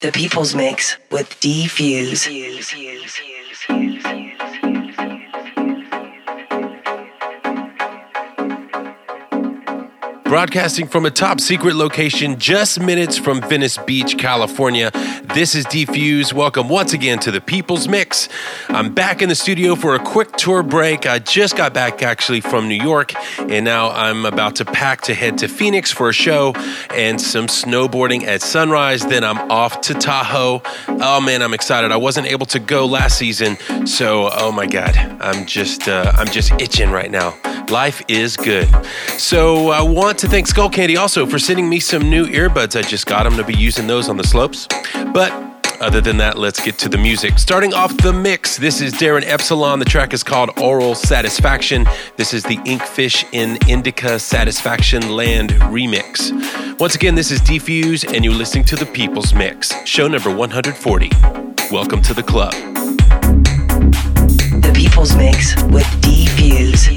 The People's Mix with D-Fuse. Broadcasting from a top secret location just minutes from Venice Beach, California. This is D-Fuse. Welcome once again to the People's Mix. I'm back in the studio for a quick tour break. I just got back actually from New York, and now I'm about to pack to head to Phoenix for a show and some snowboarding at sunrise. Then I'm off to Tahoe. Oh man, I'm excited. I wasn't able to go last season, so oh my god, I'm just uh, I'm just itching right now. Life is good. So I want to thank Skullcandy also for sending me some new earbuds. I just got them to be using those on the slopes. But other than that, let's get to the music. Starting off the mix, this is Darin Epsilon. The track is called Oral Satisfaction. This is the Inkfish in Indica Satisfaction Land remix. Once again, this is D-Fuse, and you're listening to the People's Mix, show number 140. Welcome to the club. The People's Mix with D-Fuse.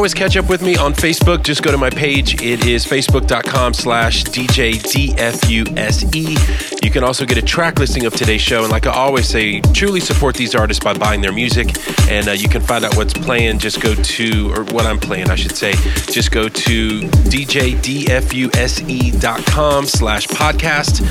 Always catch up with me on Facebook. Just go to my page. It is facebook.com slash DJDFUSE. You can also get a track listing of today's show. And like I always say, truly support these artists by buying their music. And uh, you can find out what's playing. Just go to, or what I'm playing, I should say. Just go to DJDFUSE.com slash podcast.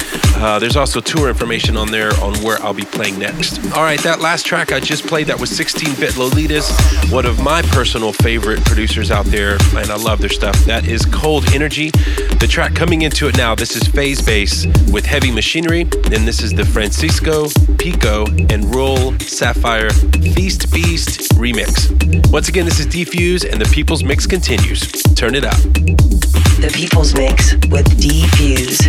Uh, there's also tour information on there on where I'll be playing next. All right, that last track I just played, that was 16 bit Lolitas, one of my personal favorite producers out there, and I love their stuff. That is Cold Energy. The track coming into it now, this is Phase Bass with Heavy Machinery, and this is the Francisco, Pico, and Roll Sapphire Feast Beast remix. Once again, this is D-Fuse, and the People's Mix continues. Turn it up. The People's Mix with D-Fuse.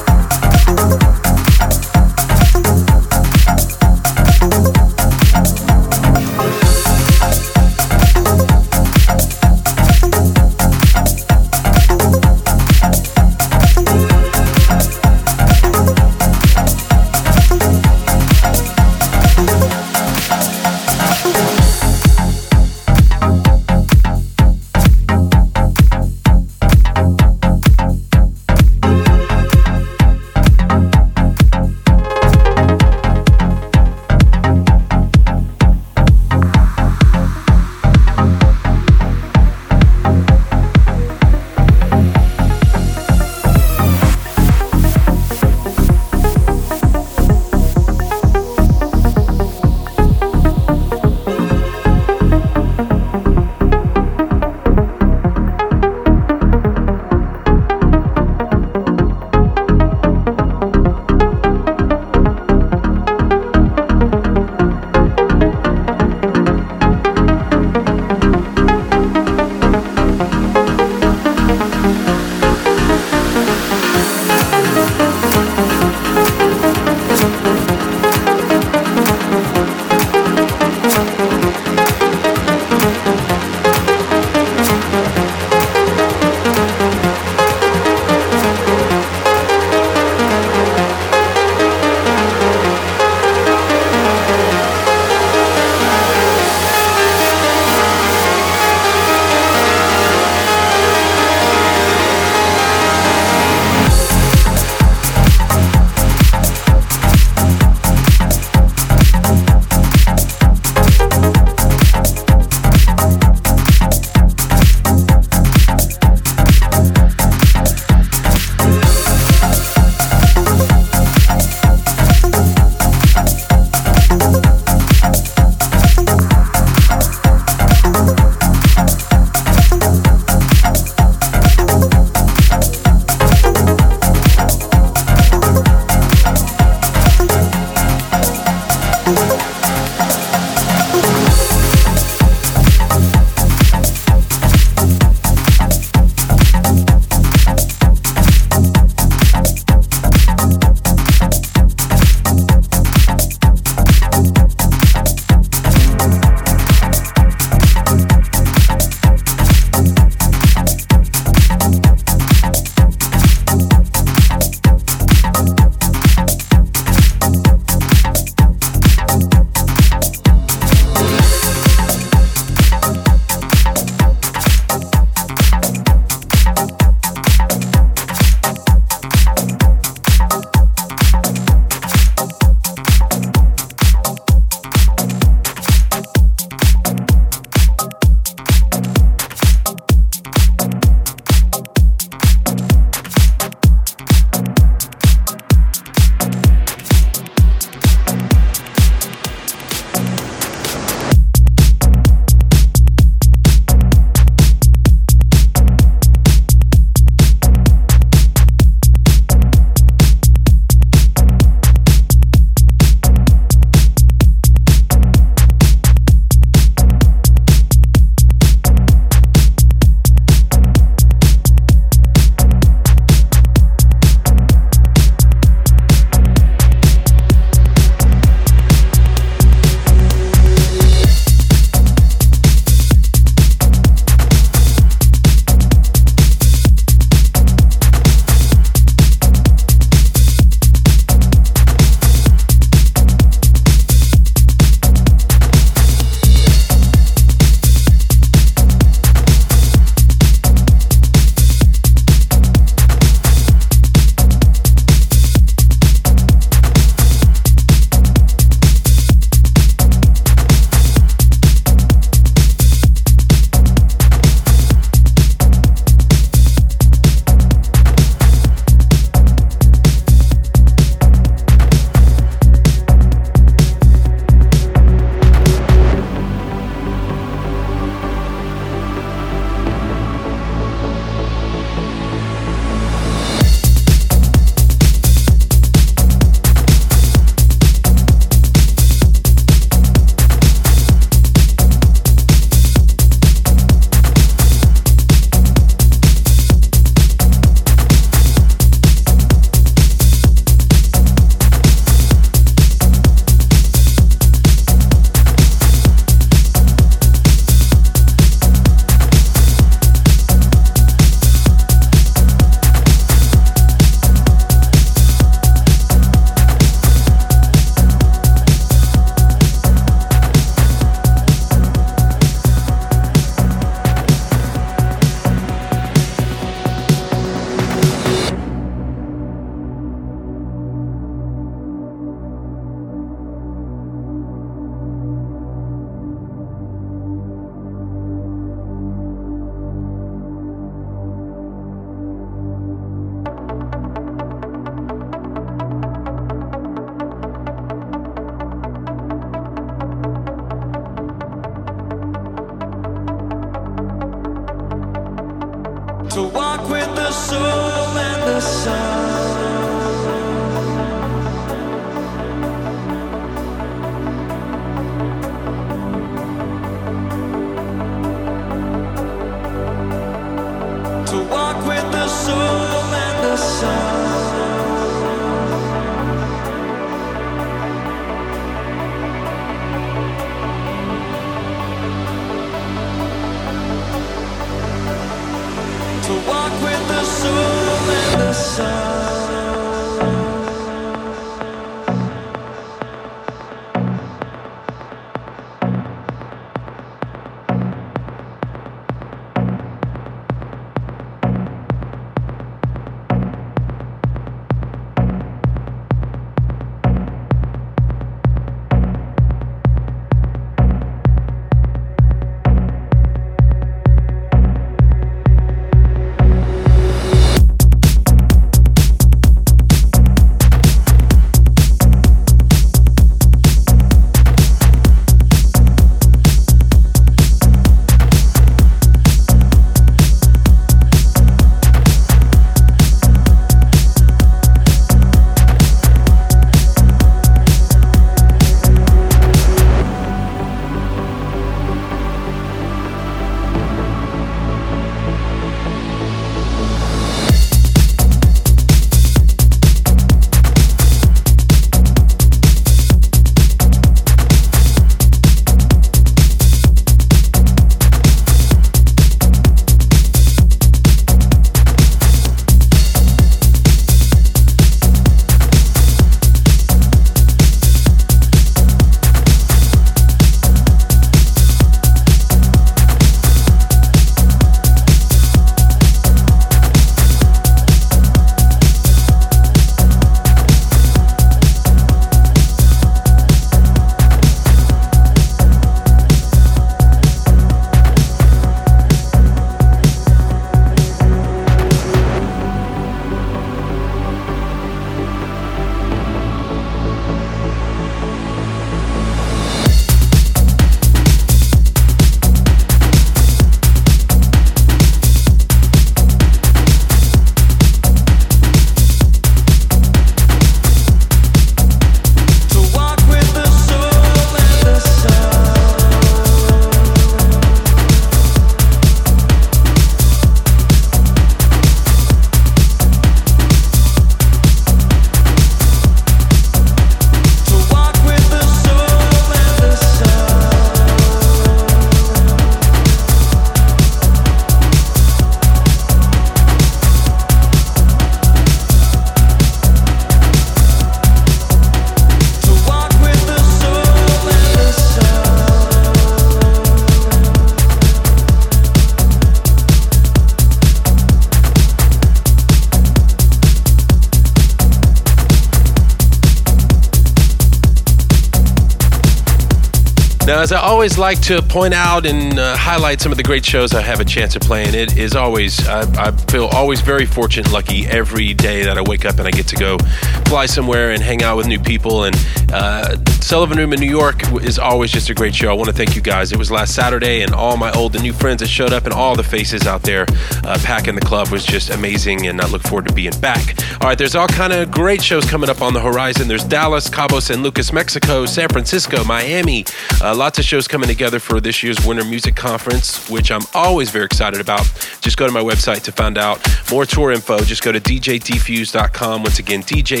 As I always like to point out and uh, highlight some of the great shows I have a chance of playing, it is always, I, I, feel always very fortunate, lucky every day that I wake up and I get to go fly somewhere and hang out with new people. And uh, Sullivan Room in New York is always just a great show. I want to thank you guys. It was last Saturday, and all my old and new friends that showed up, and all the faces out there uh, packing the club was just amazing. And I look forward to being back. All right, there's all kind of great shows coming up on the horizon. There's Dallas, Cabo San Lucas, Mexico, San Francisco, Miami. Uh, lots of shows coming together for this year's Winter Music Conference, which I'm always very excited about. Just go to my website to find out more tour info. Just go to djdfuse.com. Once again, djdfuse.com.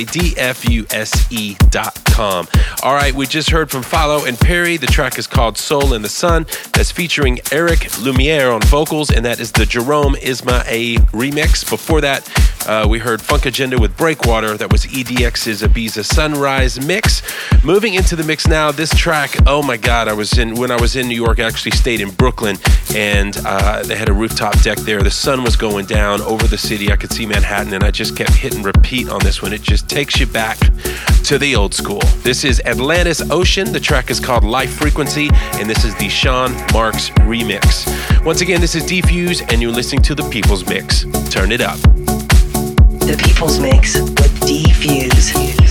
All right, we just heard from Follow and Perry. The track is called Soul in the Sun. That's featuring Eric Lumiere on vocals, and that is the Jerome Isma-Ae remix. Before that, uh, we heard Funk Agenda with Breakwater. That was EDX's Ibiza Sunrise mix. Moving into the mix now, this track, oh my God, I was in, when I was in New York, I actually stayed in Brooklyn and uh, they had a rooftop deck there. The sun was going down over the city. I could see Manhattan and I just kept hitting repeat on this one. It just takes you back to the old school. This is Atlantis Ocean. The track is called Life Frequency and this is the Sean Marks remix. Once again, this is D-Fuse and you're listening to the People's Mix. Turn it up. The People's Mix with D-Fuse.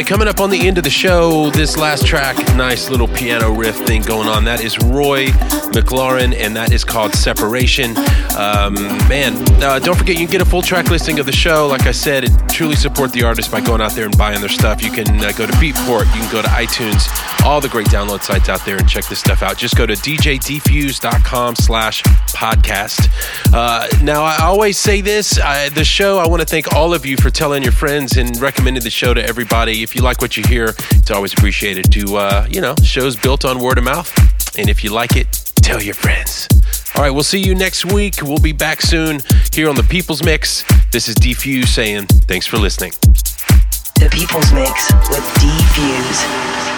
Right, coming up on the end of the show, this last track, nice little piano riff thing going on. That is Roy McLaren, and that is called Separation. Um, man, uh, don't forget you can get a full track listing of the show. Like I said, truly support the artist by going out there and buying their stuff. You can uh, go to Beatport, you can go to iTunes, all the great download sites out there, and check this stuff out. Just go to djdfuse.com slash podcast. Uh, now, I always say this I, the show, I want to thank all of you for telling your friends and recommending the show to everybody. If you like what you hear, it's always appreciated to, uh, you know, shows built on word of mouth. And if you like it, tell your friends. All right, we'll see you next week. We'll be back soon here on the People's Mix. This is D-Fuse saying thanks for listening. The People's Mix with D Fuse.